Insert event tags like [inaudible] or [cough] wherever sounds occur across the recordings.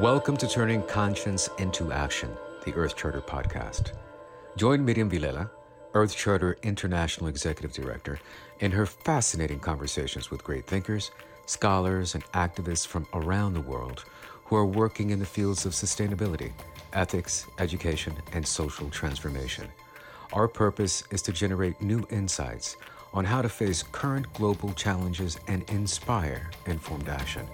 Welcome to Turning Conscience into Action, the Earth Charter podcast. Join Miriam Vilela, Earth Charter International Executive Director, in her fascinating conversations with great thinkers, scholars, and activists from around the world who are working in the fields of sustainability, ethics, education, and social transformation. Our purpose is to generate new insights on how to face current global challenges and inspire informed action.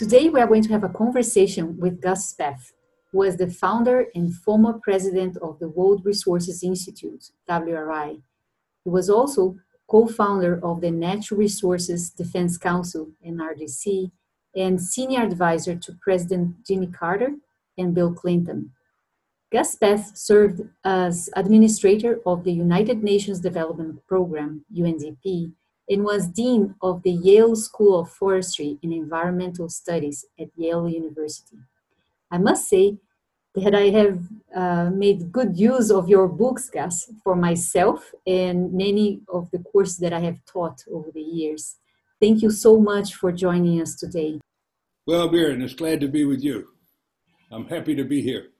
Today, we are going to have a conversation with Gus Speth, who is the founder and former president of the World Resources Institute, WRI. He was also co founder of the Natural Resources Defense Council, NRDC, and senior advisor to President Jimmy Carter and Bill Clinton. Gus Speth served as administrator of the United Nations Development Program, UNDP, and was Dean of the Yale School of Forestry and Environmental Studies at Yale University. I must say that I have uh, made good use of your books, Gus, for myself and many of the courses that I have taught over the years. Thank you so much for joining us today. Well, Miriam, it's glad to be with you. I'm happy to be here.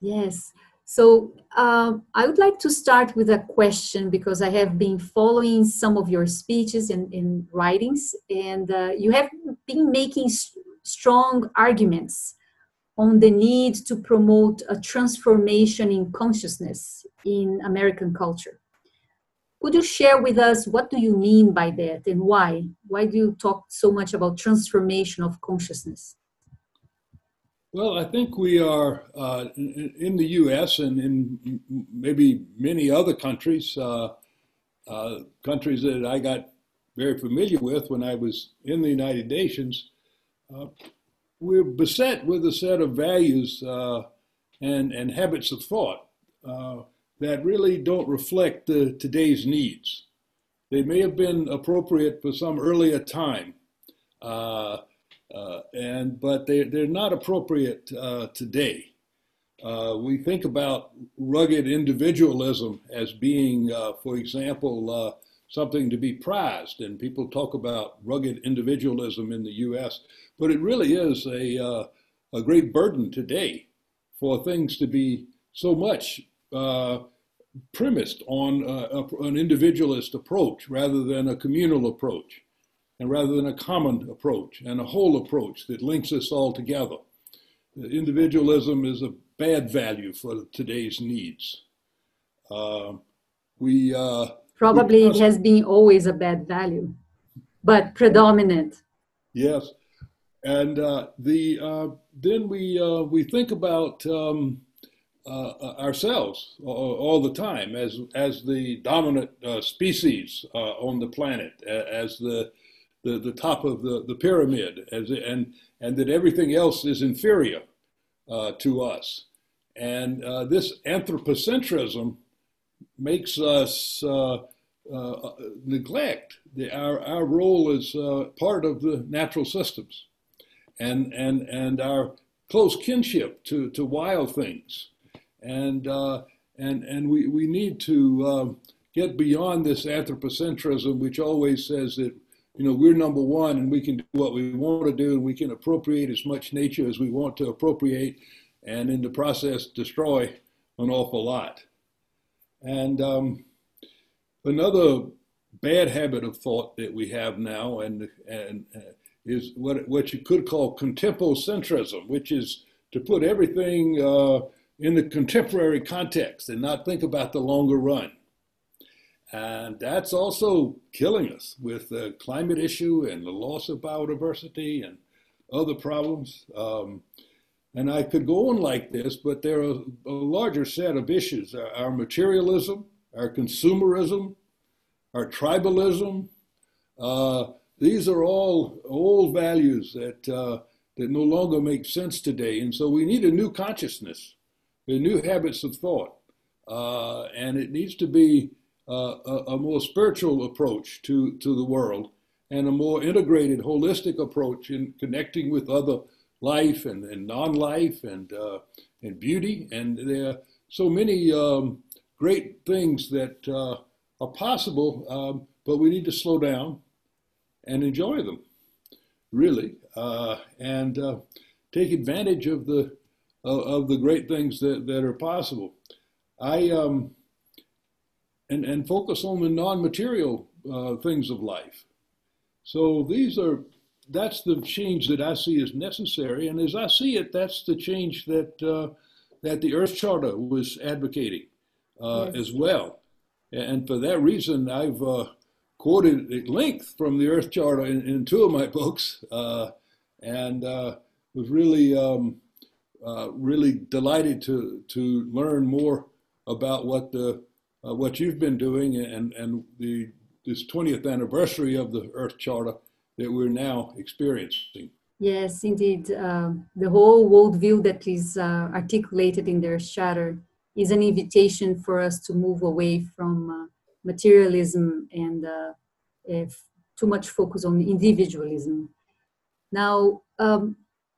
Yes. So um, I would like to start with a question because I have been following some of your speeches and, and writings, and uh, you have been making strong arguments on the need to promote a transformation in consciousness in American culture. Could you share with us what do you mean by that and why? Why do you talk so much about transformation of consciousness? Well, I think we are uh, in, the U.S. and in maybe many other countries, uh, uh, countries that I got very familiar with when I was in the United Nations. Uh, we're beset with a set of values uh, and and habits of thought uh, that really don't reflect the, today's needs. They may have been appropriate for some earlier time. Uh, and but they they're not appropriate uh, today. Uh, we think about rugged individualism as being, uh, for example, uh, something to be prized, and people talk about rugged individualism in the U.S. But it really is a uh, a great burden today for things to be so much premised on a, an individualist approach rather than a communal approach and rather than a common approach and a whole approach that links us all together. Individualism is a bad value for today's needs. Uh, we uh, probably we it has been always a bad value, but predominant. Yes, and uh, the uh, then we uh, we think about. Um, uh, ourselves all, the time as as the dominant species on the planet, as the the, the top of the, the pyramid, as, and, and that everything else is inferior uh, to us. And uh, this anthropocentrism makes us uh, uh neglect the, our, our role as uh, part of the natural systems and, and, and our close kinship to, to wild things. And, uh, and, and we, we need to get beyond this anthropocentrism, which always says that you know, we're number one and we can do what we want to do and we can appropriate as much nature as we want to appropriate and in the process destroy an awful lot. And um, another bad habit of thought that we have now and, and uh, is what, what you could call contempocentrism, which is to put everything uh, in the contemporary context and not think about the longer run. And that's also killing us with the climate issue and the loss of biodiversity and other problems. Um, and I could go on like this, but there are a larger set of issues our materialism, our consumerism, our tribalism. Uh, these are all old values that, uh, that no longer make sense today. And so we need a new consciousness, a new habits of thought. Uh, and it needs to be uh, a, a, more spiritual approach to, to the world and a more integrated, holistic approach in connecting with other life and, and non-life and, uh, and beauty. And there are so many um, great things that uh, are possible, um, but we need to slow down and enjoy them, really, uh, and uh, take advantage of the of the great things that, that are possible. I um, and and focus on the non-material uh, things of life. So these are that's the change that I see as necessary, and as I see it, that's the change that uh, that the Earth Charter was advocating uh, yes. as well. And for that reason, I've uh, quoted at length from the Earth Charter in, in two of my [laughs] books, uh, and uh, was really um, uh, really delighted to to learn more about what the what you've been doing and and the this 20th anniversary of the Earth Charter that we're now experiencing. Yes, indeed. Uh, the whole worldview that is uh, articulated in Earth Charter is an invitation for us to move away from uh, materialism and uh, too much focus on individualism. Now, um,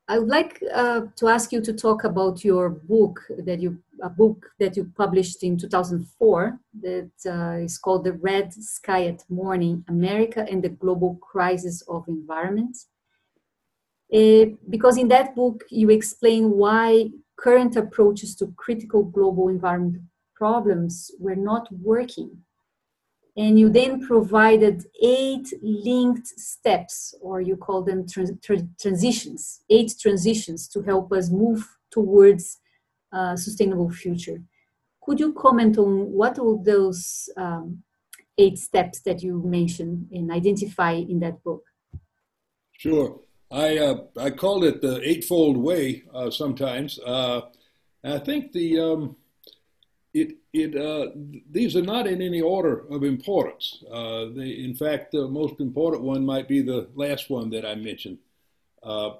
I would like uh, to ask you to talk about your book that you a book that you published in 2004 that uh, is called The Red Sky at Morning America and the Global Crisis of Environment. Uh, because in that book, you explain why current approaches to critical global environment problems were not working. And you then provided eight linked steps, or you call them trans- tra- transitions, eight transitions to help us move towards uh, sustainable future. Could you comment on what are those um, eight steps that you mentioned and identify in that book? Sure. I uh, I called it the Eightfold Way uh, sometimes. Uh, I think the um, it it uh, these are not in any order of importance. Uh, they, in fact, the most important one might be the last one that I mentioned. I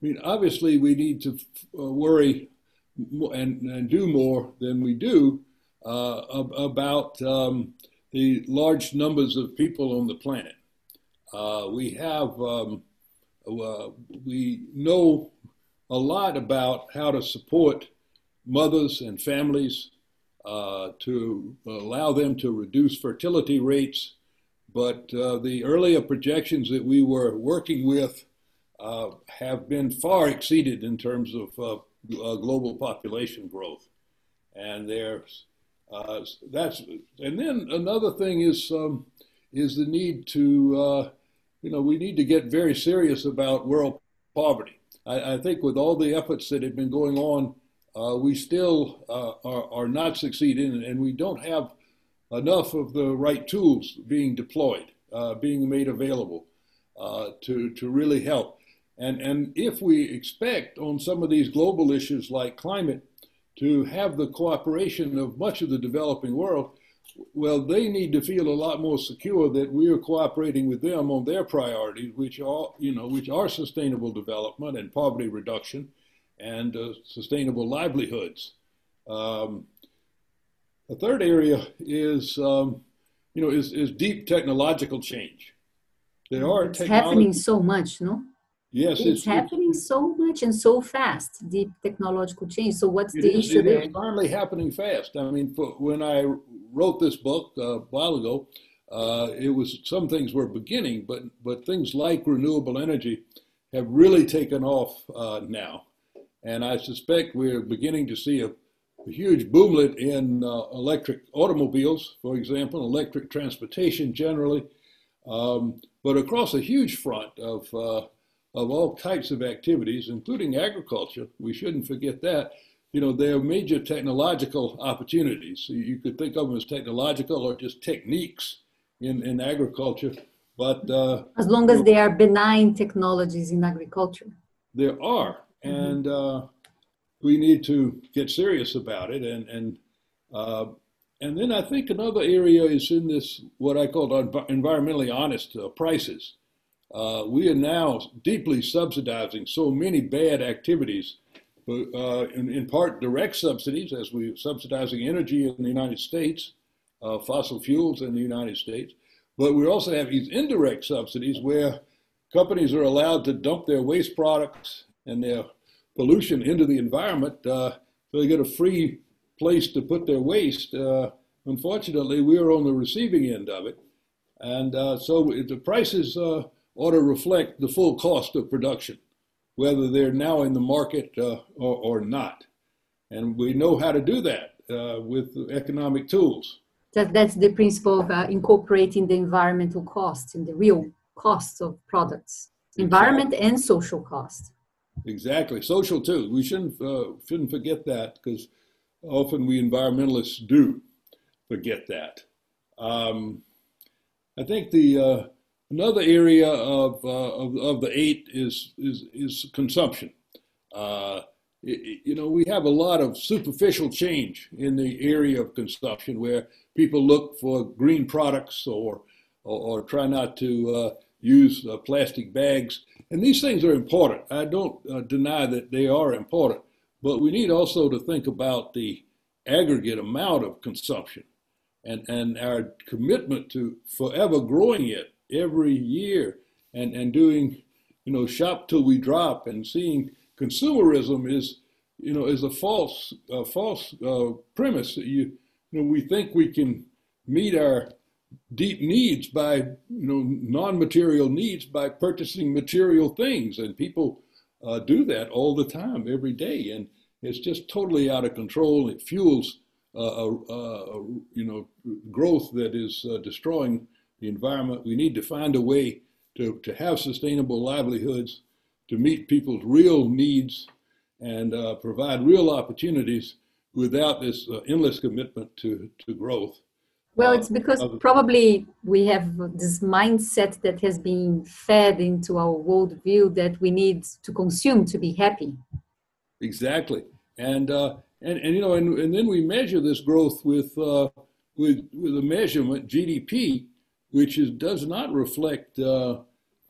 mean, obviously, we need to worry and, and do more than we do uh, about um, the large numbers of people on the planet. Uh, we have, um, uh, we know a lot about how to support mothers and families uh, to allow them to reduce fertility rates. But uh, the earlier projections that we were working with uh, have been far exceeded in terms of uh, global population growth, and there's uh, that's and then another thing is um, is the need to uh, you know we need to get very serious about world poverty. I, I think with all the efforts that have been going on, uh, we still uh, are, are not succeeding, and we don't have enough of the right tools being deployed, uh, being made available to to really help. And, and if we expect on some of these global issues like climate to have the cooperation of much of the developing world, well, they need to feel a lot more secure that we are cooperating with them on their priorities, which are, you know, which are sustainable development and poverty reduction and uh, sustainable livelihoods. Um, the third area is, um, you know, is, is deep technological change. There are it's happening so much, no? Yes, it's, it's happening it's, so much and so fast. Deep technological change. So what's the is, issue there? It's finally happening fast. I mean, for, when I wrote this book uh, a while ago, uh, it was some things were beginning, but but things like renewable energy have really taken off uh, now, and I suspect we're beginning to see a, a huge boomlet in uh, electric automobiles, for example, electric transportation generally, um, but across a huge front of uh, of all types of activities, including agriculture. We shouldn't forget that. You know, there are major technological opportunities. You could think of them as technological or just techniques in, in agriculture. But uh, as long as they are benign technologies in agriculture, there are, mm-hmm. and uh, we need to get serious about it. And and uh, and then I think another area is in this what I call environmentally honest uh, prices. Uh, we are now deeply subsidizing so many bad activities, uh, in, in, part direct subsidies, as we're subsidizing energy in the United States, uh, fossil fuels in the United States. But we also have these indirect subsidies where companies are allowed to dump their waste products and their pollution into the environment. Uh, so they get a free place to put their waste uh, unfortunately, we're on the receiving end of it. And uh, so the prices uh, ought to reflect the full cost of production, whether they're now in the market uh, or, or, not. And we know how to do that uh, with economic tools. That, that's the principle of uh, incorporating the environmental costs and the real costs of products, environment exactly. and social cost. Exactly, social too. We shouldn't uh, shouldn't forget that because often we environmentalists do forget that. Um, I think the uh, another area of, uh, of, of the eight is is is consumption. Uh, it, you know, we have a lot of superficial change in the area of consumption where people look for green products or or, or try not to uh, use uh, plastic bags. And these things are important. I don't uh, deny that they are important, but we need also to think about the aggregate amount of consumption and, and our commitment to forever growing it every year and, and doing, you know, shop till we drop and seeing consumerism is, you know, is a false, uh, false uh, premise. You, you know, we think we can meet our deep needs by, you know, non-material needs by purchasing material things, and people uh, do that all the time, every day, and it's just totally out of control. It fuels uh, you know, growth that is uh, destroying the environment. We need to find a way to, to have sustainable livelihoods, to meet people's real needs, and uh, provide real opportunities without this uh, endless commitment to, to growth. Well, it's because probably we have this mindset that has been fed into our worldview that we need to consume to be happy. Exactly. And uh, and, and you know, and, and then we measure this growth with, uh, with, with a measurement, GDP, which is, does not reflect uh,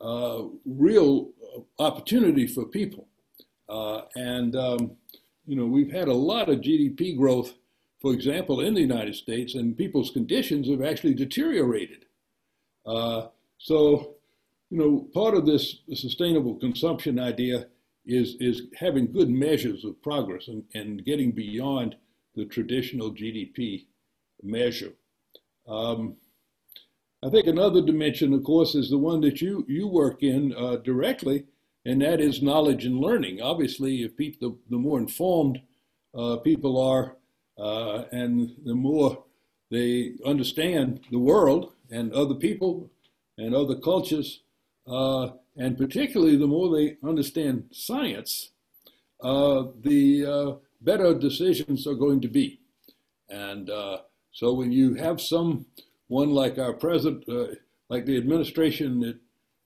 uh, real opportunity for people. Uh, and, um, you know, we've had a lot of GDP growth, for example, in the United States, and people's conditions have actually deteriorated. Uh, so, you know, part of this sustainable consumption idea is, is having good measures of progress and, and getting beyond the traditional GDP measure. Um, I think another dimension, of course, is the one that you, you work in uh, directly, and that is knowledge and learning. Obviously, if people, the, the more informed uh, people are, uh, and the more they understand the world and other people and other cultures, uh, and particularly the more they understand science, uh, the uh, better decisions are going to be. And so when you have someone like our president, uh, like the administration that,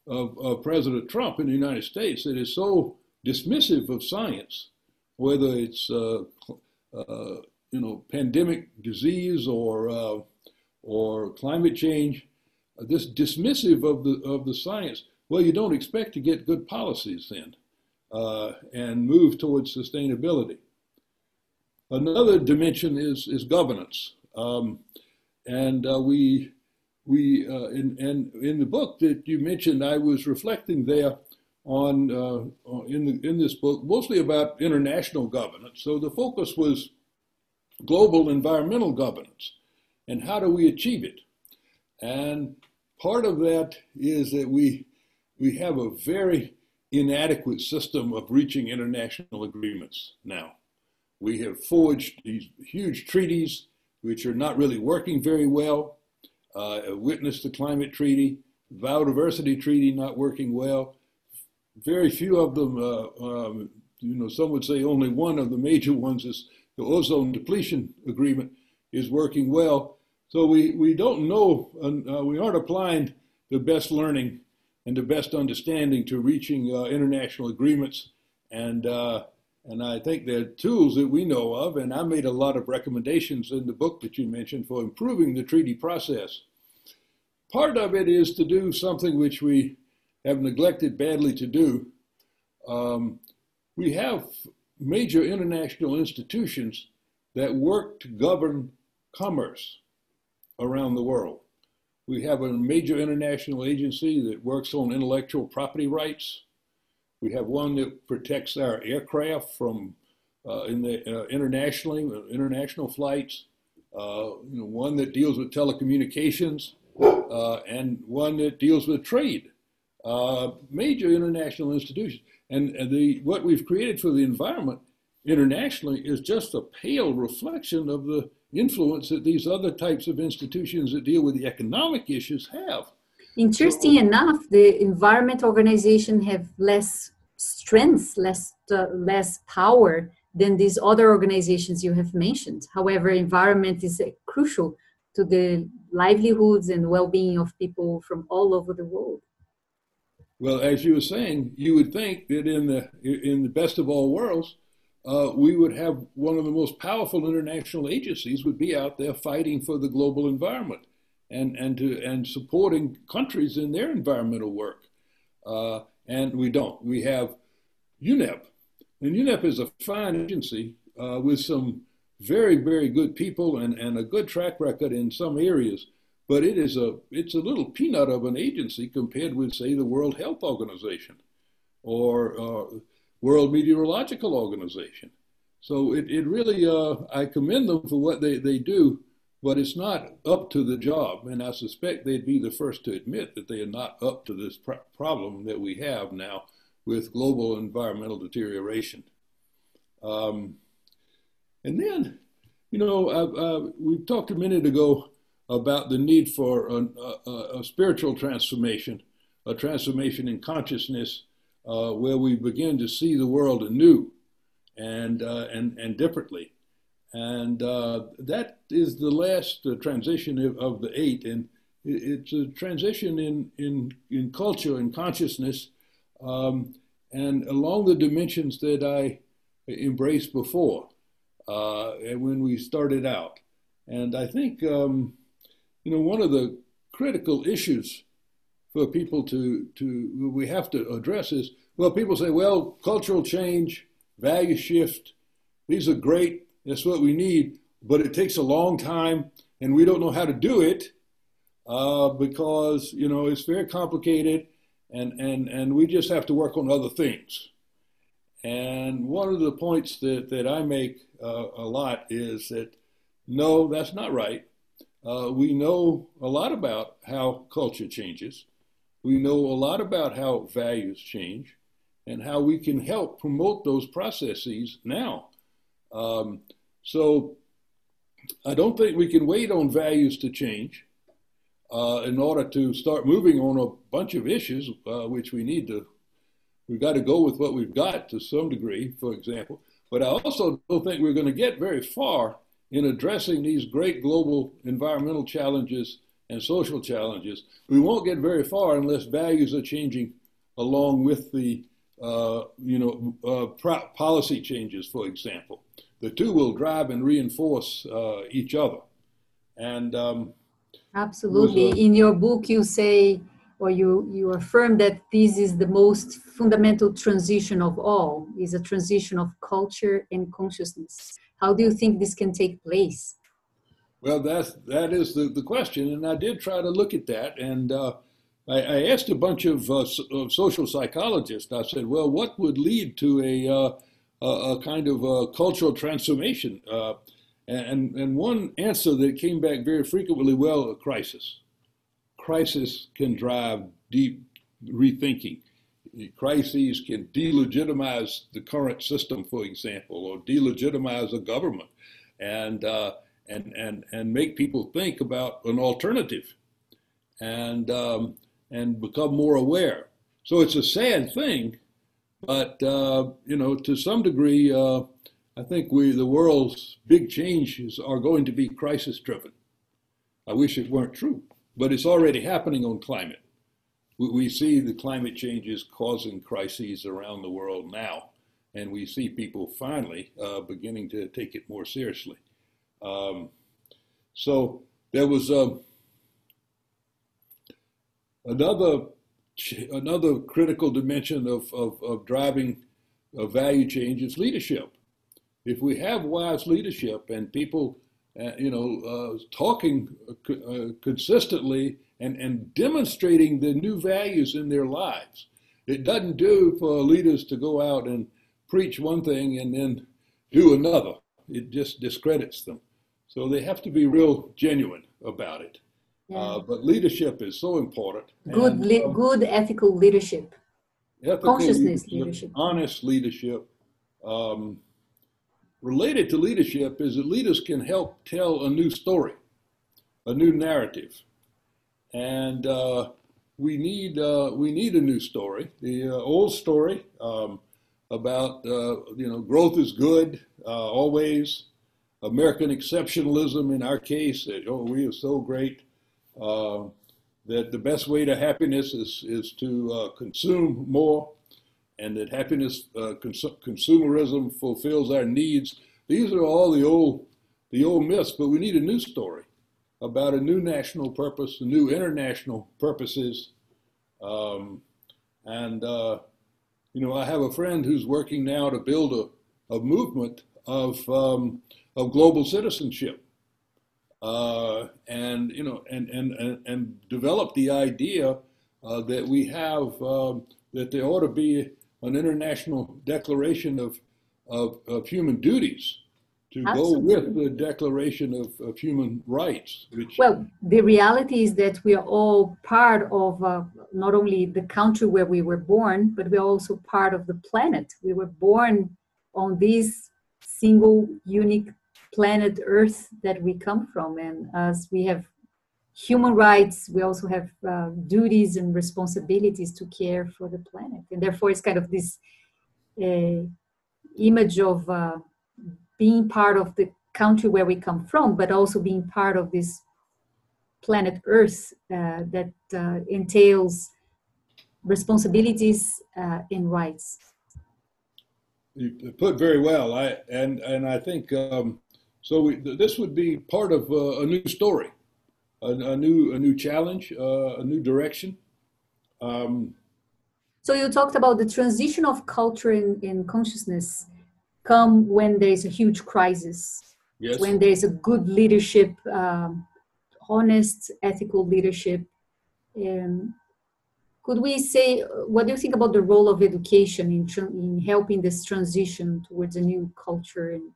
of, of, President Trump in the United States, that is so dismissive of science, whether it's uh, uh, you know pandemic disease or or climate change, this dismissive of the of the science well, you don't expect to get good policies then uh, and move towards sustainability. Another dimension is, is governance. Um, and uh, we, we uh, in, in, in the book that you mentioned, I was reflecting there on, uh, in, the, in this book, mostly about international governance. So the focus was global environmental governance and how do we achieve it? And part of that is that we we have a very inadequate system of reaching international agreements now. We have forged these huge treaties which are not really working very well. Uh, witness the climate treaty, biodiversity treaty not working well. Very few of them, uh, um, you know, some would say only one of the major ones is the ozone depletion agreement is working well. So we, we don't know, uh, we aren't applying the best learning and the best understanding to reaching uh, international agreements. And, uh, and I think there are tools that we know of, and I made a lot of recommendations in the book that you mentioned for improving the treaty process. Part of it is to do something which we have neglected badly to do. Um, we have major international institutions that work to govern commerce around the world. We have a major international agency that works on intellectual property rights. We have one that protects our aircraft from uh, in the uh, internationally international flights. uh, you know, one that deals with telecommunications, uh, and one that deals with trade. Uh, major international institutions, and, and the what we've created for the environment internationally is just a pale reflection of the influence that these other types of institutions that deal with the economic issues have. Interesting enough, the environment organization have less strength, less uh, less power than these other organizations you have mentioned. However, environment is uh, crucial to the livelihoods and well-being of people from all over the world. Well, as you were saying, you would think that in the in the best of all worlds, uh, we would have one of the most powerful international agencies would be out there fighting for the global environment and and to and supporting countries in their environmental work. Uh, and we don't. We have UNEP, and UNEP is a fine agency uh, with some very, very good people and, and a good track record in some areas. But it is a it's a little peanut of an agency compared with, say, the World Health Organization or uh, World Meteorological Organization. So it, it really, uh, I commend them for what they, they do, but it's not up to the job. And I suspect they'd be the first to admit that they are not up to this pr- problem that we have now with global environmental deterioration. Um, and then, you know, we talked a minute ago about the need for a, a, a spiritual transformation, a transformation in consciousness uh, where we begin to see the world anew and, uh, and, and differently. And uh, that is the last uh, transition of, the eight. And it's a transition in, in, in culture and consciousness um, and along the dimensions that I embraced before uh, when we started out. And I think, um, you know, one of the critical issues for people to, to we have to address is, well, people say, well, cultural change, value shift, these are great, that's what we need, but it takes a long time and we don't know how to do it uh, because, you know, it's very complicated and, and, and we just have to work on other things. And one of the points that, that I make uh, a lot is that no, that's not right. Uh, we know a lot about how culture changes. We know a lot about how values change and how we can help promote those processes now. Um, so I don't think we can wait on values to change uh, in order to start moving on a bunch of issues, uh, which we need to, we've got to go with what we've got to some degree, for example. But I also don't think we're going to get very far in addressing these great global environmental challenges and social challenges. We won't get very far unless values are changing along with the, uh, you know, uh, policy changes, for example. The two will drive and reinforce uh, each other. And um, Absolutely. In your book, you say, or you, you affirm that this is the most fundamental transition of all, is a transition of culture and consciousness. How do you think this can take place? Well, that's, that is the, the question. And I did try to look at that. And uh, I, I, asked a bunch of, uh, of, social psychologists, I said, well, what would lead to a, uh, a, a kind of a cultural transformation? Uh, and, and one answer that came back very frequently well, a crisis. Crisis can drive deep rethinking. Crises can delegitimize the current system, for example, or delegitimize a government and, uh, and, and, and make people think about an alternative and, um, and become more aware. So it's a sad thing, but, uh, you know, to some degree, uh, I think we, the world's big changes are going to be crisis driven. I wish it weren't true, but it's already happening on climate. We, we see the climate changes causing crises around the world now, and we see people finally uh, beginning to take it more seriously. Um, so there was uh, another another critical dimension of, of, of driving a value change is leadership if we have wise leadership and people, uh, you know, uh, talking uh, consistently and, and demonstrating the new values in their lives, it doesn't do for leaders to go out and preach one thing and then do another. It just discredits them. So they have to be real genuine about it. Yeah. Uh, but leadership is so important. good, And, le- um, good ethical leadership. ethical consciousness leadership. honest leadership. Um, related to leadership is that leaders can help tell a new story, a new narrative, and uh, we need uh, we need a new story. The uh, old story um, about uh, you know growth is good uh, always. American exceptionalism in our case, that, oh we are so great. Uh, that the best way to happiness is, is to uh, consume more and that happiness uh, cons- consumerism fulfills our needs. These are all the old the old myths, but we need a new story about a new national purpose, a new international purposes. Um, and uh, you know, I have a friend who's working now to build a, a movement of um, of global citizenship uh, and you know, and and and, and develop the idea uh, that we have um, that there ought to be an international declaration of of, of human duties to go with the Declaration of, of Human Rights, which Well, the reality is that we are all part of uh, not only the country where we were born, but we're also part of the planet. We were born on this single, unique planet Earth that we come from. And as we have human rights, we also have uh, duties and responsibilities to care for the planet. And therefore, it's kind of this uh, image of uh, being part of the country where we come from, but also being part of this planet Earth uh, that uh, entails responsibilities uh, and rights. you put very well. I and and I think um, so. We, this would be part of uh, a new story, a, a new a new challenge, uh, a new direction. Um, So you talked about the transition of culture and, and consciousness come when there is a huge crisis, yes. when there is a good leadership, um, honest, ethical leadership. Um, could we say, what do you think about the role of education in, tran in helping this transition towards a new culture and,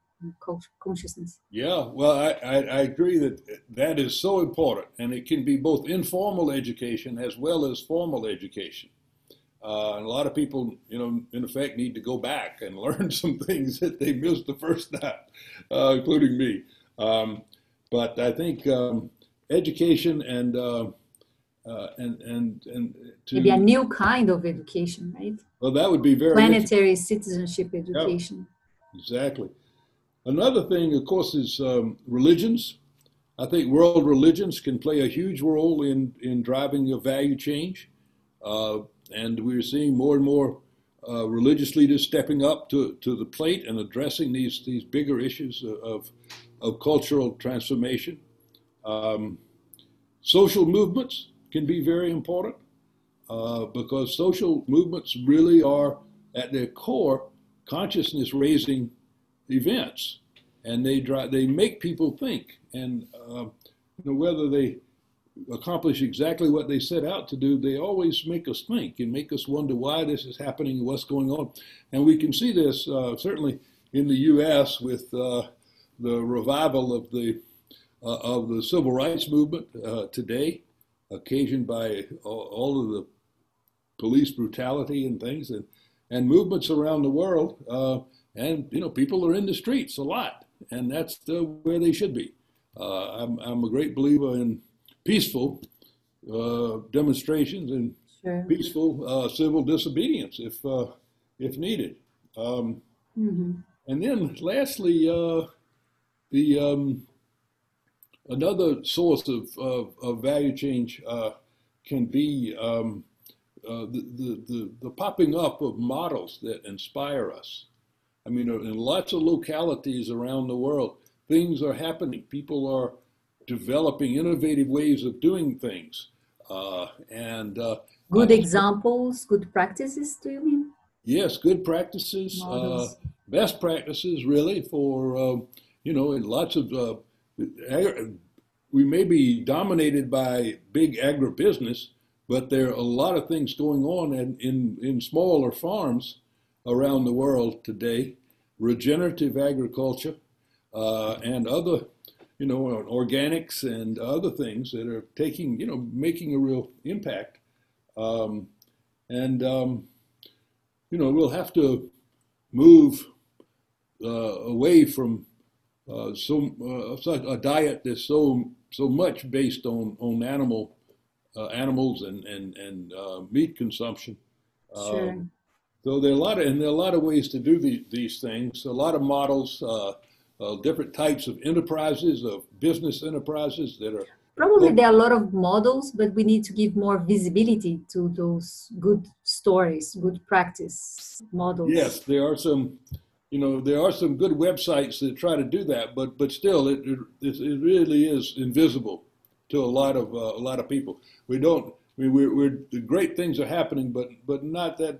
consciousness? Yeah, well, I, I, I agree that that is so important, and it can be both informal education as well as formal education. Uh, and a lot of people, you know, in effect, need to go back and [laughs] learn some things that they missed the first time, uh, including me. Um, but I think um, education and uh, uh, and and and to Maybe a new kind of education, right? well, that would be very. Planetary citizenship education. Exactly. Another thing, of course, is um, religions. I think world religions can play a huge role in, in driving a value change. Uh, and we're seeing more and more uh, religious leaders stepping up to, to the plate and addressing these, these bigger issues of, of cultural transformation. Um, social movements can be very important uh, because social movements really are, at their core, consciousness raising events, and they drive, they make people think, and uh, you know, whether they accomplish exactly what they set out to do, they always make us think and make us wonder why this is happening and what's going on. And we can see this uh, certainly in the U.S. with uh, the revival of the uh, of the civil rights movement uh, today, occasioned by all, of the police brutality and things, and and movements around the world. And you know, people are in the streets a lot, and that's the, where they should be. Uh, I'm I'm a great believer in peaceful uh, demonstrations and Sure. peaceful uh, civil disobedience if uh, if needed. Um, Mhm. and then lastly, uh, the um, another source of, of, of value change uh, can be um, uh, the, the, the, the popping up of models that inspire us. I mean, in lots of localities around the world, things are happening. People are developing innovative ways of doing things. Uh, and uh, Good examples, good practices, do you mean? Yes, good practices, uh, best practices, really, for, uh, you know, and lots of, uh, we may be dominated by big agribusiness, but there are a lot of things going on in, in, in smaller farms around the world today, regenerative agriculture, uh, and other you know, organics and other things that are taking, you know, making a real impact. Um, and, um, you know, we'll have to move uh, away from uh, so uh, a diet that's so so much based on on animal uh, animals and and and uh, meat consumption. Sure. So there are a lot of and there are a lot of ways to do the, these things. A lot of models, uh, different types of enterprises, of business enterprises that are Probably there are a lot of models, but we need to give more visibility to those good stories, good practice models. Yes, there are some, you know, there are some good websites that try to do that, but but still, it it, it really is invisible to a lot of uh, a lot of people. We don't. I mean, we're, we're the great things are happening, but but not that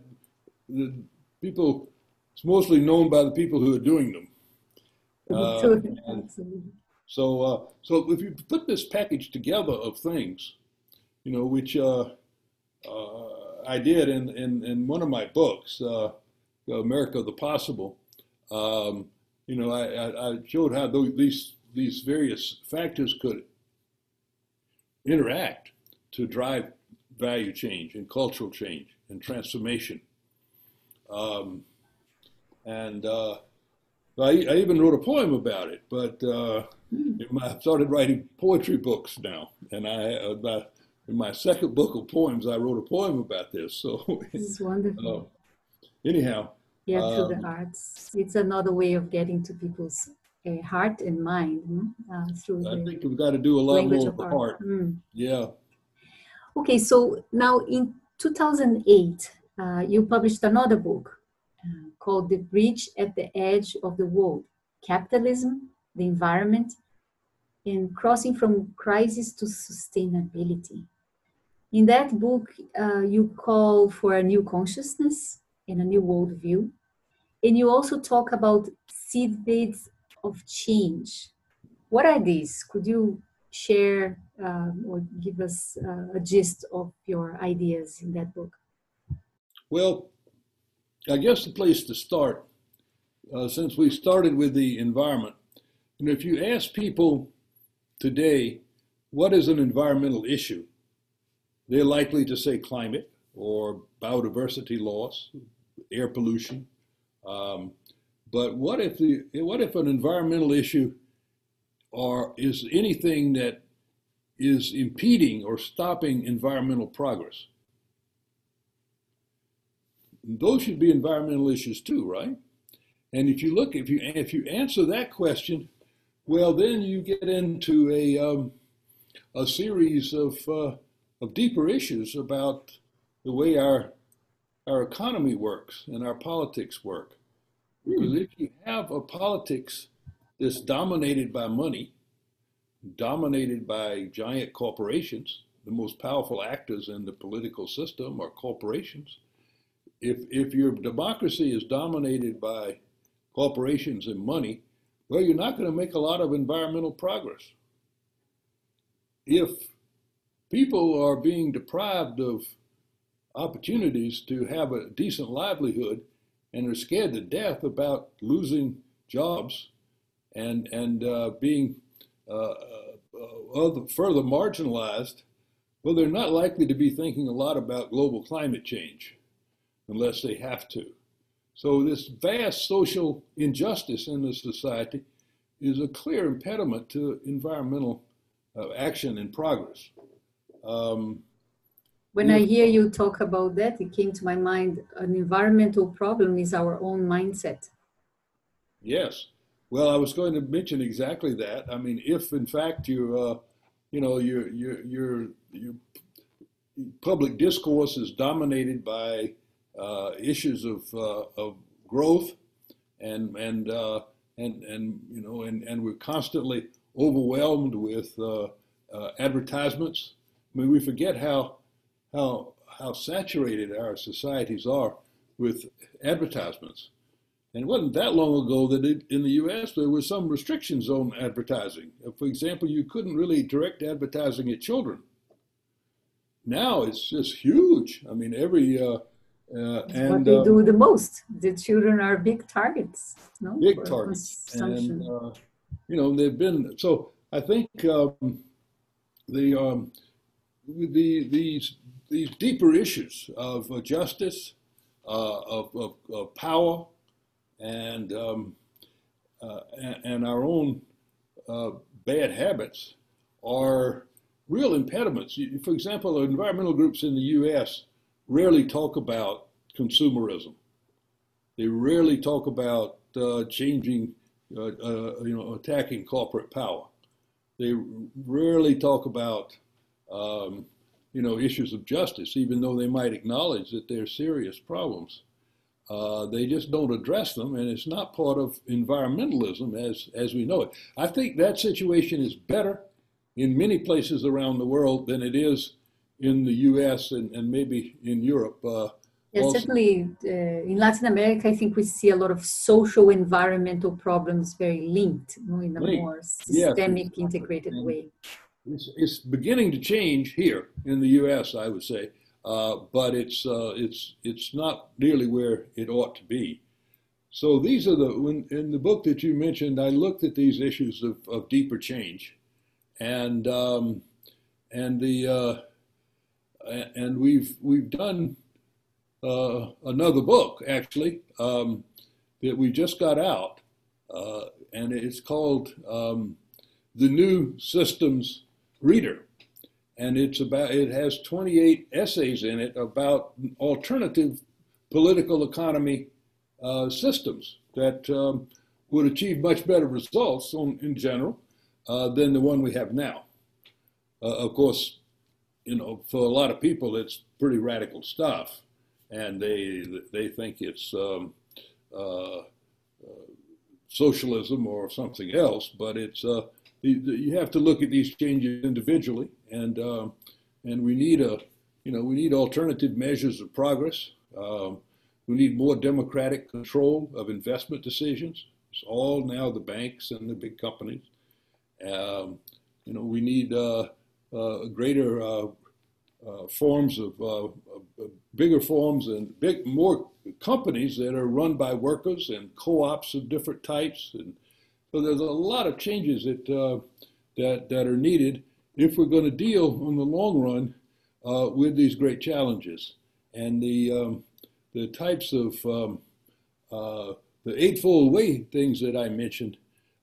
the people. It's mostly known by the people who are doing them. Uh, so, uh, so if you put this package together of things, you know, which uh, uh, I did in, in, in, one of my books, uh, America the Possible, um, you know, I, I, showed how these, these various factors could interact to drive value change and cultural change and transformation. Um, and uh, I, I, even wrote a poem about it, but uh, I started writing poetry books now, and I uh, in my second book of poems, I wrote a poem about this. So this is [laughs] wonderful. Uh, anyhow, yeah, through um, the arts, it's another way of getting to people's uh, heart and mind. Uh, through I think we've got to do a lot more of the heart. Mm. Yeah. Okay, so now in 2008, uh, you published another book uh, called "The Bridge at the Edge of the World: Capitalism, the Environment, and crossing from crisis to sustainability. In that book, uh, you call for a new consciousness and a new worldview. And you also talk about seed seedbeds of change. What are these? Could you share uh, or give us uh, a gist of your ideas in that book? Well, I guess the place to start, uh, since we started with the environment, and if you ask people today, what is an environmental issue? They're likely to say climate or biodiversity loss, air pollution. Um, but what if the what if an environmental issue or is anything that is impeding or stopping environmental progress? Those should be environmental issues too, right? And if you look, if you if you answer that question, well, then you get into a, um, a series of, uh, of deeper issues about the way our, our economy works and our politics work. Because if you have a politics that's dominated by money, dominated by giant corporations, the most powerful actors in the political system are corporations. If, if your democracy is dominated by corporations and money, well, you're not going to make a lot of environmental progress. If people are being deprived of opportunities to have a decent livelihood and are scared to death about losing jobs and, and uh, being uh, uh, further marginalized, well, they're not likely to be thinking a lot about global climate change unless they have to. So this vast social injustice in the society is a clear impediment to environmental uh, action and progress. Um, when I hear you talk about that, it came to my mind an environmental problem is our own mindset. Yes. Well, I was going to mention exactly that. I mean, if in fact you, uh, you know, your your your your public discourse is dominated by uh, issues of, uh, of growth and, and, uh, and, and, you know, and, and we're constantly overwhelmed with advertisements. I mean, we forget how, how, how saturated our societies are with advertisements. And it wasn't that long ago that it, in the U.S. there were some restrictions on advertising. For example, you couldn't really direct advertising at children. Now it's just huge. I mean, every uh, uh, and, what they um, do the most. The children are big targets. No? Big targets. And, uh, you know, they've been so I think um, the um, the these these deeper issues of uh, justice, uh, of, of, of, power, and um, uh, and, and, our own uh, bad habits are real impediments. For example, environmental groups in the U.S. rarely talk about consumerism. They rarely talk about uh, changing, uh, you know, attacking corporate power. They rarely talk about um, you know, issues of justice, even though they might acknowledge that they're serious problems. Uh, they just don't address them, and it's not part of environmentalism as as we know it. I think that situation is better in many places around the world than it is in the U.S. and, and maybe in Europe. Uh, yeah, certainly uh, in Latin America, I think we see a lot of social environmental problems very linked you know, in a linked. more systemic, yes. integrated and, way it's, it's beginning to change here in the U.S. I would say, uh, but it's uh, it's it's not nearly where it ought to be. So these are the when, in the book that you mentioned. I looked at these issues of, of deeper change, and um, and the uh, and we've we've done uh, another book actually um, that we just got out, uh, and it's called um, the New Systems reader. And it's about it has 28 essays in it about alternative political economy uh, systems that um, would achieve much better results on, in general uh, than the one we have now. Uh, of course, you know, for a lot of people, it's pretty radical stuff, and they they think it's um, uh, uh, socialism or something else, but it's uh, you have to look at these changes individually, and uh, and we need a you know we need alternative measures of progress. Um, we need more democratic control of investment decisions. It's all now the banks and the big companies. Um, you know we need uh, greater uh, uh, forms of uh, bigger forms and big more companies that are run by workers and co-ops of different types and so there's a lot of changes that uh, that that are needed if we're going to deal in the long run uh, with these great challenges and the um, the types of um, uh, the eightfold way things that I mentioned.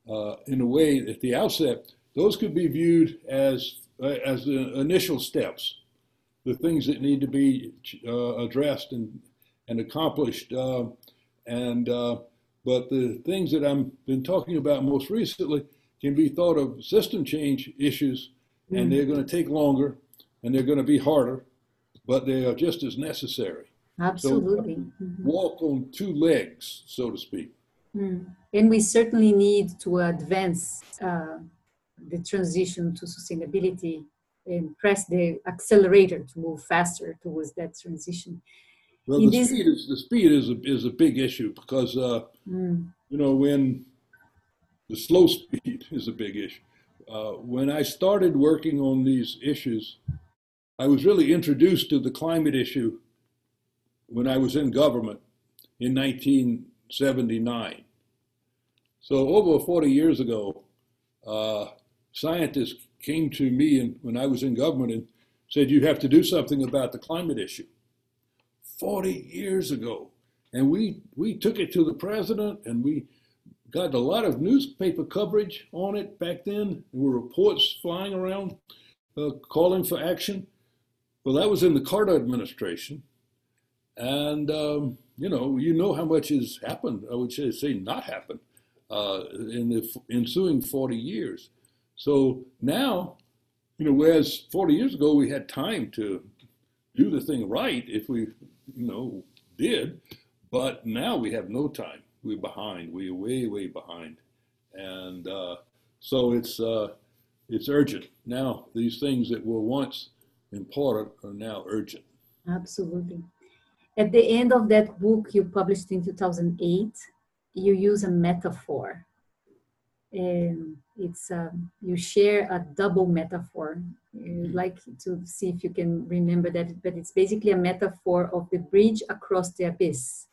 Uh, in a way, at the outset, those could be viewed as uh, as the initial steps, the things that need to be uh, addressed and and accomplished, and but the things that I've been talking about most recently can be thought of system change issues, mm-hmm. and they're going to take longer and they're going to be harder, but they are just as necessary. Absolutely. So mm-hmm. walk on two legs, so to speak. Mm. And we certainly need to advance uh, the transition to sustainability and press the accelerator to move faster towards that transition. Well, the this... speed is the speed is a, is a big issue because uh, mm. you know when the slow speed [laughs] is a big issue. Uh, when I started working on these issues, I was really introduced to the climate issue when I was in government in 1979. So over 40 years ago, uh, scientists came to me and when I was in government and said, "You have to do something about the climate issue." 40 years ago. And we, we took it to the president and we got a lot of newspaper coverage on it back then. There were reports flying around uh, calling for action. Well, that was in the Carter administration. And, um, you know, you know how much has happened, I would say, say not happened, uh, in the ensuing 40 years. So now, you know, whereas 40 years ago we had time to do the thing right if we you know, did. But now we have no time. We're behind. We're way, way behind. And uh, so it's, uh, it's urgent. Now, these things that were once important are now urgent. Absolutely. At the end of that book you published in 2008, you use a metaphor. And it's um, you share a double metaphor I'd like to see if you can remember that, but it's basically a metaphor of the bridge across the abyss,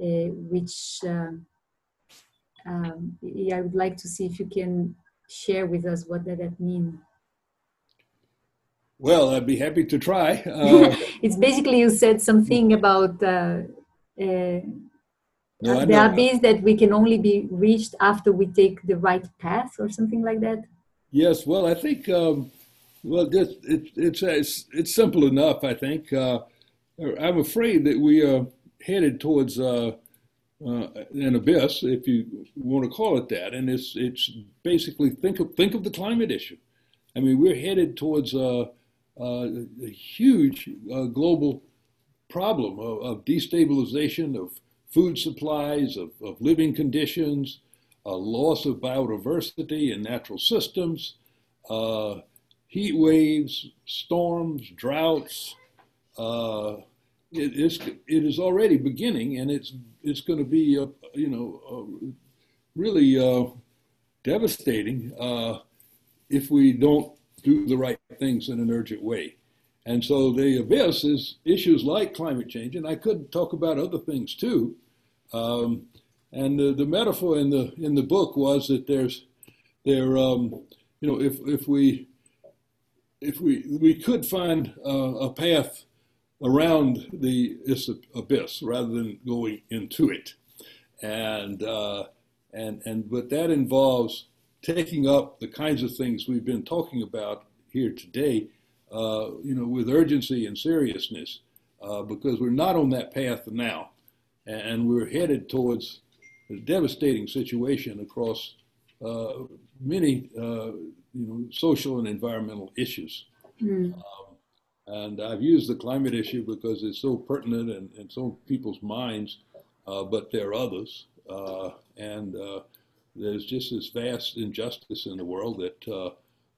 uh, which uh, um, yeah, I would like to see if you can share with us what does that mean? Well, I'd be happy to try. [laughs] Uh, it's basically you said something about uh, uh, no, the abyss that we can only be reached after we take the right path or something like that. Yes, well, I think um, well, it, it's, it's it's simple enough. I think uh, I'm afraid that we are headed towards uh, uh, an abyss, if you want to call it that, and it's it's basically think of think of the climate issue. I mean, we're headed towards a, a, a huge uh, global problem of, of, destabilization of food supplies, of, of living conditions, a loss of biodiversity and natural systems, uh, heat waves, storms, droughts. Uh, it is it is already beginning, and it's it's going to be uh, you know uh, really uh, devastating uh, if we don't do the right things in an urgent way. And so the abyss is issues like climate change, and I could talk about other things too. Um, and the, the, metaphor in the in the book was that there's there um, you know if if we if we we could find a path around the abyss rather than going into it. And, uh, and, and, but that involves taking up the kinds of things we've been talking about here today, uh, you know, with urgency and seriousness, uh, because we're not on that path now. And we're headed towards a devastating situation across uh, many, uh, you know, social and environmental issues. Mm. And I've used the climate issue because it's so pertinent and, and so people's minds, uh, but there are others. Uh, and uh, there's just this vast injustice in the world that, uh,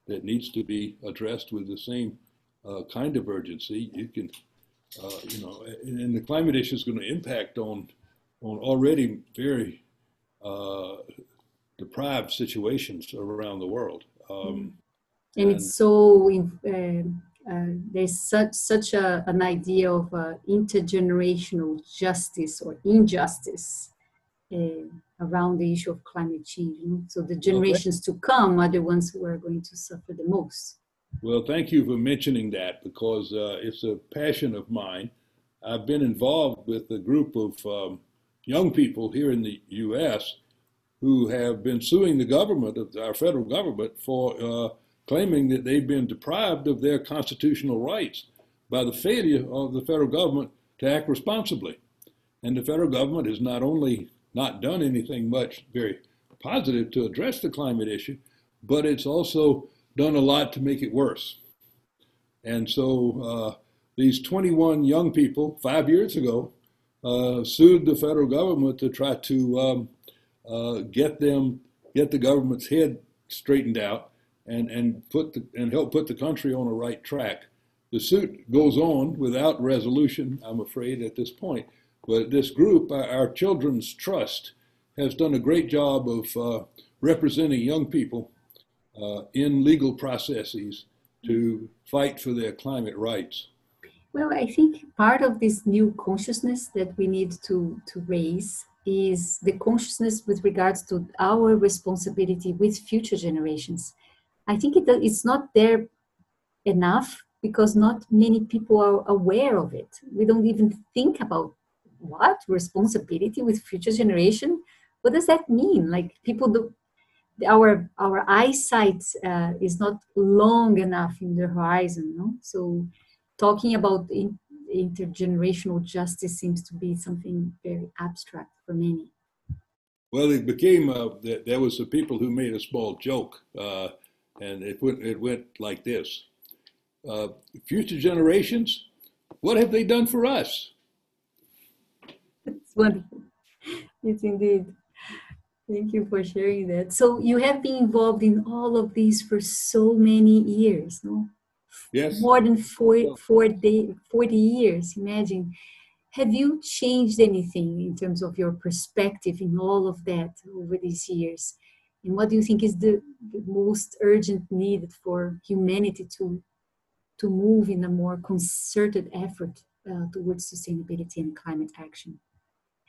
that needs to be addressed with the same uh, kind of urgency. You can, uh, you know, and, and, the climate issue is going to impact on, on already very deprived situations around the world. Um, and, and, it's so uh, there's such such a, an idea of uh, intergenerational justice or injustice uh, around the issue of climate change. You know? So the generations okay. to come are the ones who are going to suffer the most. Well, thank you for mentioning that because uh, it's a passion of mine. I've been involved with a group of um, young people here in the U.S. who have been suing the government, of our federal government, for uh, claiming that they've been deprived of their constitutional rights by the failure of the federal government to act responsibly. And the federal government has not only not done anything much very positive to address the climate issue, but it's also done a lot to make it worse. And so uh, these 21 young people, five years ago, uh, sued the federal government to try to um, uh, get them, get the government's head straightened out and, and, put the, and help put the country on a right track. The suit goes on without resolution, I'm afraid, at this point. But this group, our Children's Trust, has done a great job of uh, representing young people uh, Uh, in legal processes to fight for their climate rights. Well, I think part of this new consciousness that we need to, to raise is the consciousness with regards to our responsibility with future generations. I think it, it's not there enough because not many people are aware of it. We don't even think about what responsibility with future generation. What does that mean? Like people do, our our eyesight uh, is not long enough in the horizon. No? So talking about in, intergenerational justice seems to be something very abstract for many. Well, it became uh, there was the people who made a small joke. Uh, and it went, it went like this. Uh, future generations, what have they done for us? It's wonderful. It's indeed. Thank you for sharing that. So you have been involved in all of these for so many years, no? Yes. More than four, four day, 40 years, imagine. Have you changed anything in terms of your perspective in all of that over these years? And what do you think is the, the most urgent need for humanity to, to move in a more concerted effort uh, towards sustainability and climate action?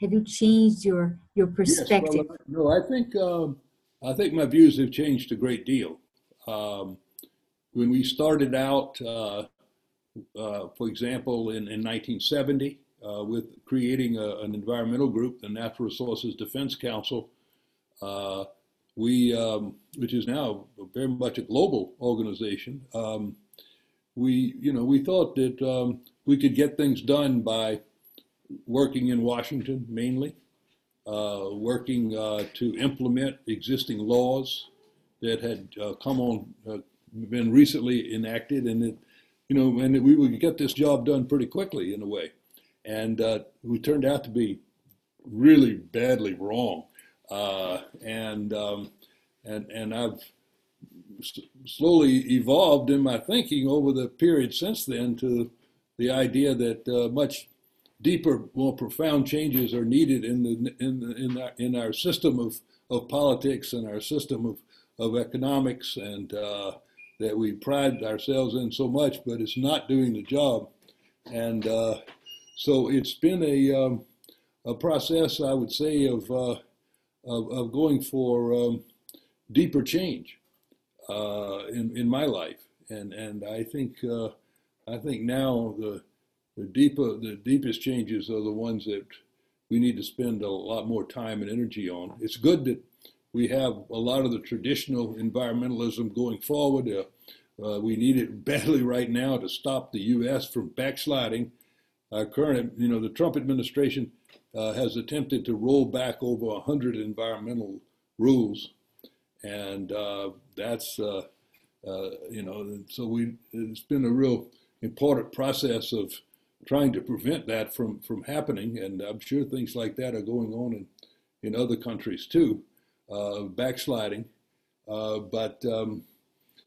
Have you changed your, your perspective? Yes, well, no, I think um, I think my views have changed a great deal. Um, when we started out, uh, uh, for example, in, in 1970, uh, with creating a, an environmental group, the Natural Resources Defense Council, uh, we, um, which is now very much a global organization, um, we, you know, we thought that um, we could get things done by working in Washington mainly, uh, working uh, to implement existing laws that had uh, come on, uh, been recently enacted, and it, you know, and we would get this job done pretty quickly in a way. And uh, we turned out to be really badly wrong. Uh, and, um, and, and I've slowly evolved in my thinking over the period since then to the idea that much deeper, more profound changes are needed in the in the, in our, in our system of, of politics and our system of, of economics, and uh, that we pride ourselves in so much, but it's not doing the job. And uh, so it's been a um, a process, I would say, of uh, of, of, going for um, deeper change uh, in in my life, and and I think uh, I think now the the deeper the deepest changes are the ones that we need to spend a lot more time and energy on. It's good that we have a lot of the traditional environmentalism going forward. Uh, uh, we need it [laughs] badly right now to stop the U.S. from backsliding. Our current, you know, the Trump administration uh, has attempted to roll back over 100 environmental rules, and uh, that's, uh, uh, you know, so we it's been a real important process of trying to prevent that from, from happening. And I'm sure things like that are going on in, in other countries too, uh, backsliding. Uh, but um,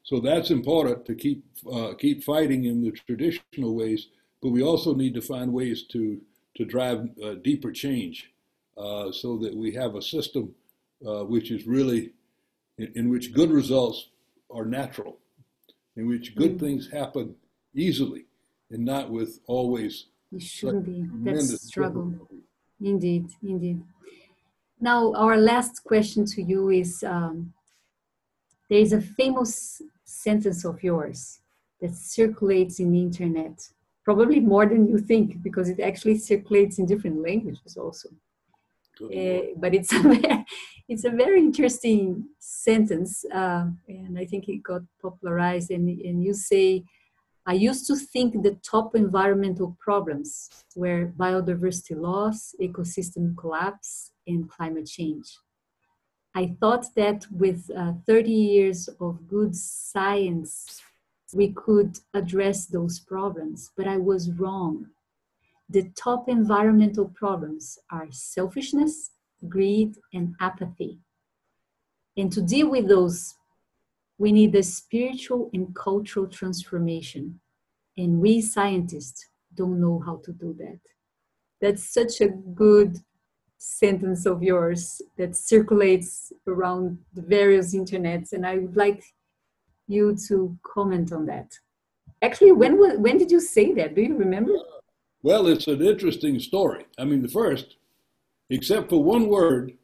so that's important to keep uh, keep fighting in the traditional ways. But we also need to find ways to to drive uh, deeper change, uh, so that we have a system uh, which is really in, in, which good results are natural, in which good mm-hmm. things happen easily and not with always. It shouldn't be. That's struggle. Indeed, indeed. Now, our last question to you is um, there is a famous sentence of yours that circulates in the internet, probably more than you think, because it actually circulates in different languages also. Uh, but it's [laughs] a very, it's a very interesting sentence, uh, and I think it got popularized. And, and you say, I used to think the top environmental problems were biodiversity loss, ecosystem collapse, and climate change. I thought that with uh, 30 years of good science, we could address those problems, but I was wrong. The top environmental problems are selfishness, greed, and apathy. And to deal with those we need a spiritual and cultural transformation. And we scientists don't know how to do that. That's such a good sentence of yours that circulates around the various internets. And I would like you to comment on that. Actually, when, when did you say that? Do you remember? Well, it's an interesting story. I mean, the first, except for one word,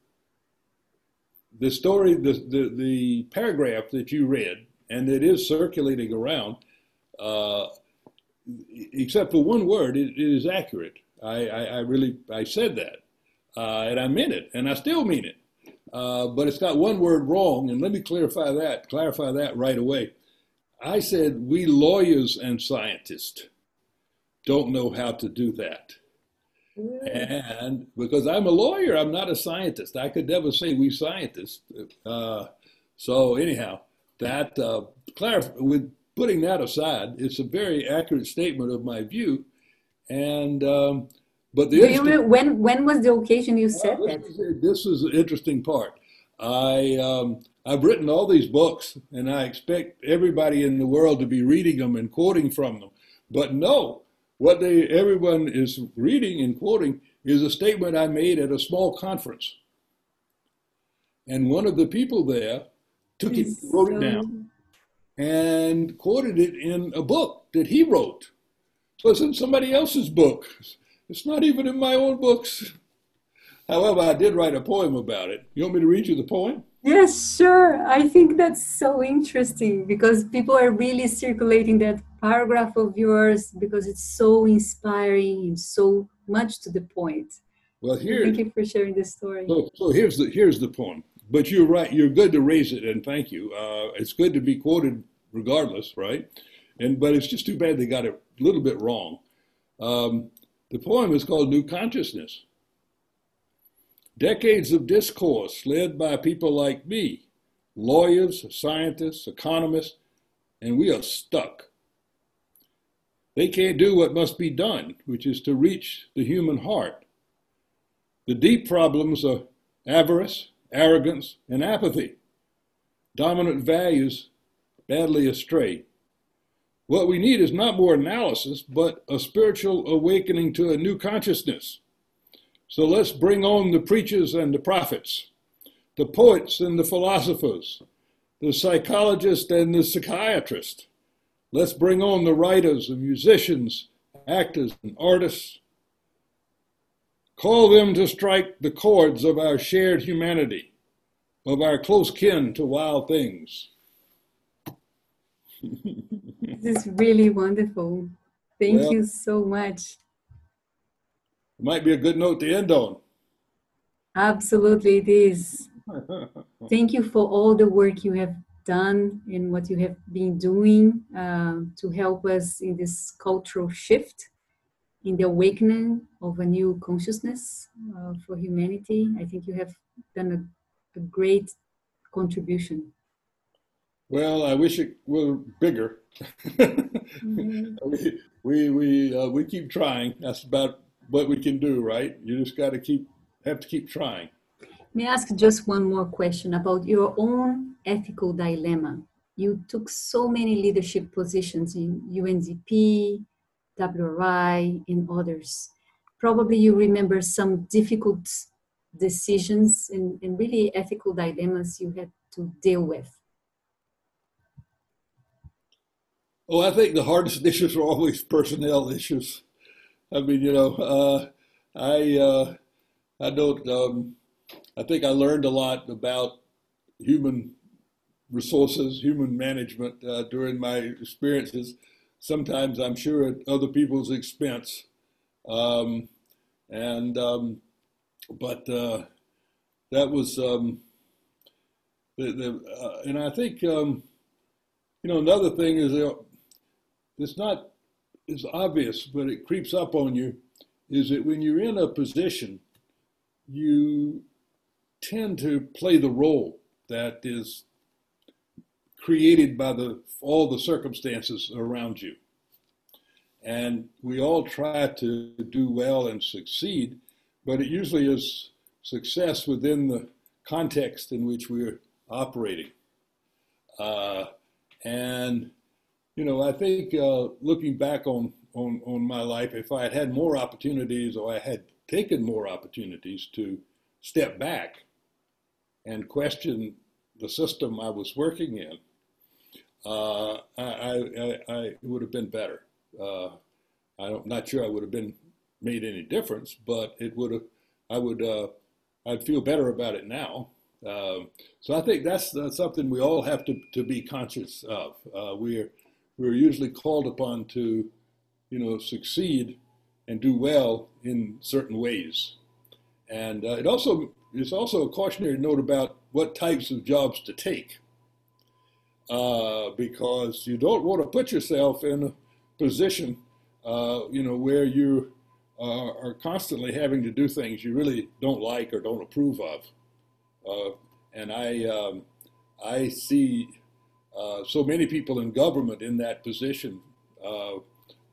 the story, the, the, the paragraph that you read, and it is circulating around, uh, except for one word, it, it is accurate. I, I, I, really, I said that, uh, and I meant it, and I still mean it. Uh, but it's got one word wrong, and let me clarify that, clarify that right away. I said we lawyers and scientists don't know how to do that. And because I'm a lawyer, I'm not a scientist. I could never say we scientists. Uh, so anyhow, that uh, clarif- with putting that aside, it's a very accurate statement of my view. And um, but the you, when when was the occasion you said well, this that? Is, this is the interesting part. I um, I've written all these books, and I expect everybody in the world to be reading them and quoting from them. But no, what they everyone is reading and quoting is a statement I made at a small conference. And one of the people there took it, wrote it down, and quoted it in a book that he wrote. So it's in somebody else's book. It's not even in my own books. However, I did write a poem about it. You want me to read you the poem? Yes, sure. I think that's so interesting because people are really circulating that paragraph of yours because it's so inspiring and so much to the point. Well, here. Thank you for sharing this story. So, so here's the here's the poem. But you're right. You're good to raise it, and thank you. Uh, it's good to be quoted, regardless, right? And but it's just too bad they got it a little bit wrong. Um, the poem is called New Consciousness. Decades of discourse led by people like me, lawyers, scientists, economists, and we are stuck. They can't do what must be done, which is to reach the human heart. The deep problems are avarice, arrogance, and apathy, dominant values badly astray. What we need is not more analysis, but a spiritual awakening to a new consciousness. So let's bring on the preachers and the prophets, the poets and the philosophers, the psychologists and the psychiatrists. Let's bring on the writers and musicians, actors and artists. Call them to strike the chords of our shared humanity, of our close kin to wild things. this is really wonderful. Thank well, you so much. It might be a good note to end on. Absolutely, it is. [laughs] Thank you for all the work you have done and what you have been doing uh, to help us in this cultural shift, in the awakening of a new consciousness uh, for humanity. I think you have done a, a great contribution. Well, I wish it were bigger. [laughs] mm-hmm. we we we, uh, we keep trying. That's about what we can do, right? You just got to keep have to keep trying. May I ask just one more question about your own ethical dilemma? You took so many leadership positions in UNDP, WRI, and others. Probably you remember some difficult decisions and, and really ethical dilemmas you had to deal with. Oh, I think the hardest [laughs] issues are always personnel issues. I mean, you know, uh, I uh, I don't. Um, I think I learned a lot about human resources, human management uh, during my experiences. Sometimes I'm sure at other people's expense, um, and um, but uh, that was um, the, the uh, and I think um, you know another thing is uh, it's not is obvious, but it creeps up on you, is that when you're in a position, you tend to play the role that is created by the all the circumstances around you. And we all try to do well and succeed, but it usually is success within the context in which we're operating. Uh, and you know, I think uh, looking back on, on, on my life, if I had had more opportunities or I had taken more opportunities to step back and question the system I was working in, uh, I, I, I, would have been better. Uh, I'm not sure I would have been made any difference, but it would have. I would. Uh, I'd feel better about it now. Um, so I think that's, that's, something we all have to, to be conscious of. Uh, we're usually called upon to, you know, succeed and do well in certain ways. And uh, it also is also a cautionary note about what types of jobs to take, uh, because you don't want to put yourself in a position, uh, you know, where you uh, are constantly having to do things you really don't like or don't approve of. Uh, and I, um, I see uh, so many people in government in that position uh,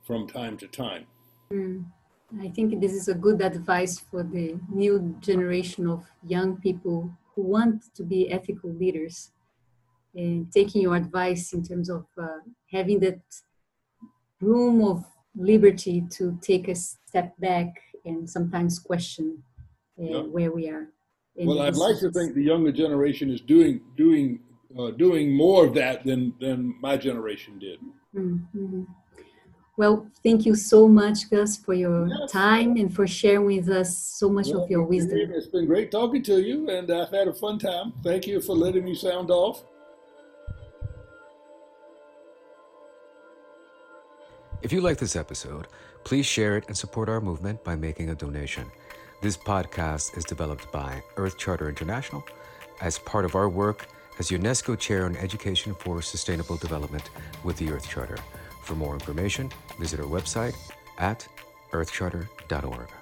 from time to time. Mm. I think this is a good advice for the new generation of young people who want to be ethical leaders and taking your advice in terms of uh, having that room of liberty to take a step back and sometimes question uh, yep. where we are. Well, I'd like to think the younger generation is doing doing uh, doing more of that than than my generation did. Mm-hmm. Well, thank you so much, Gus, for your yes. time and for sharing with us so much well, of your wisdom. It's been great talking to you, and I've had a fun time. Thank you for letting me sound off. If you like this episode, please share it and support our movement by making a donation. This podcast is developed by Earth Charter International as part of our work as UNESCO Chair on Education for Sustainable Development with the Earth Charter. For more information, visit our website at earthcharter.org.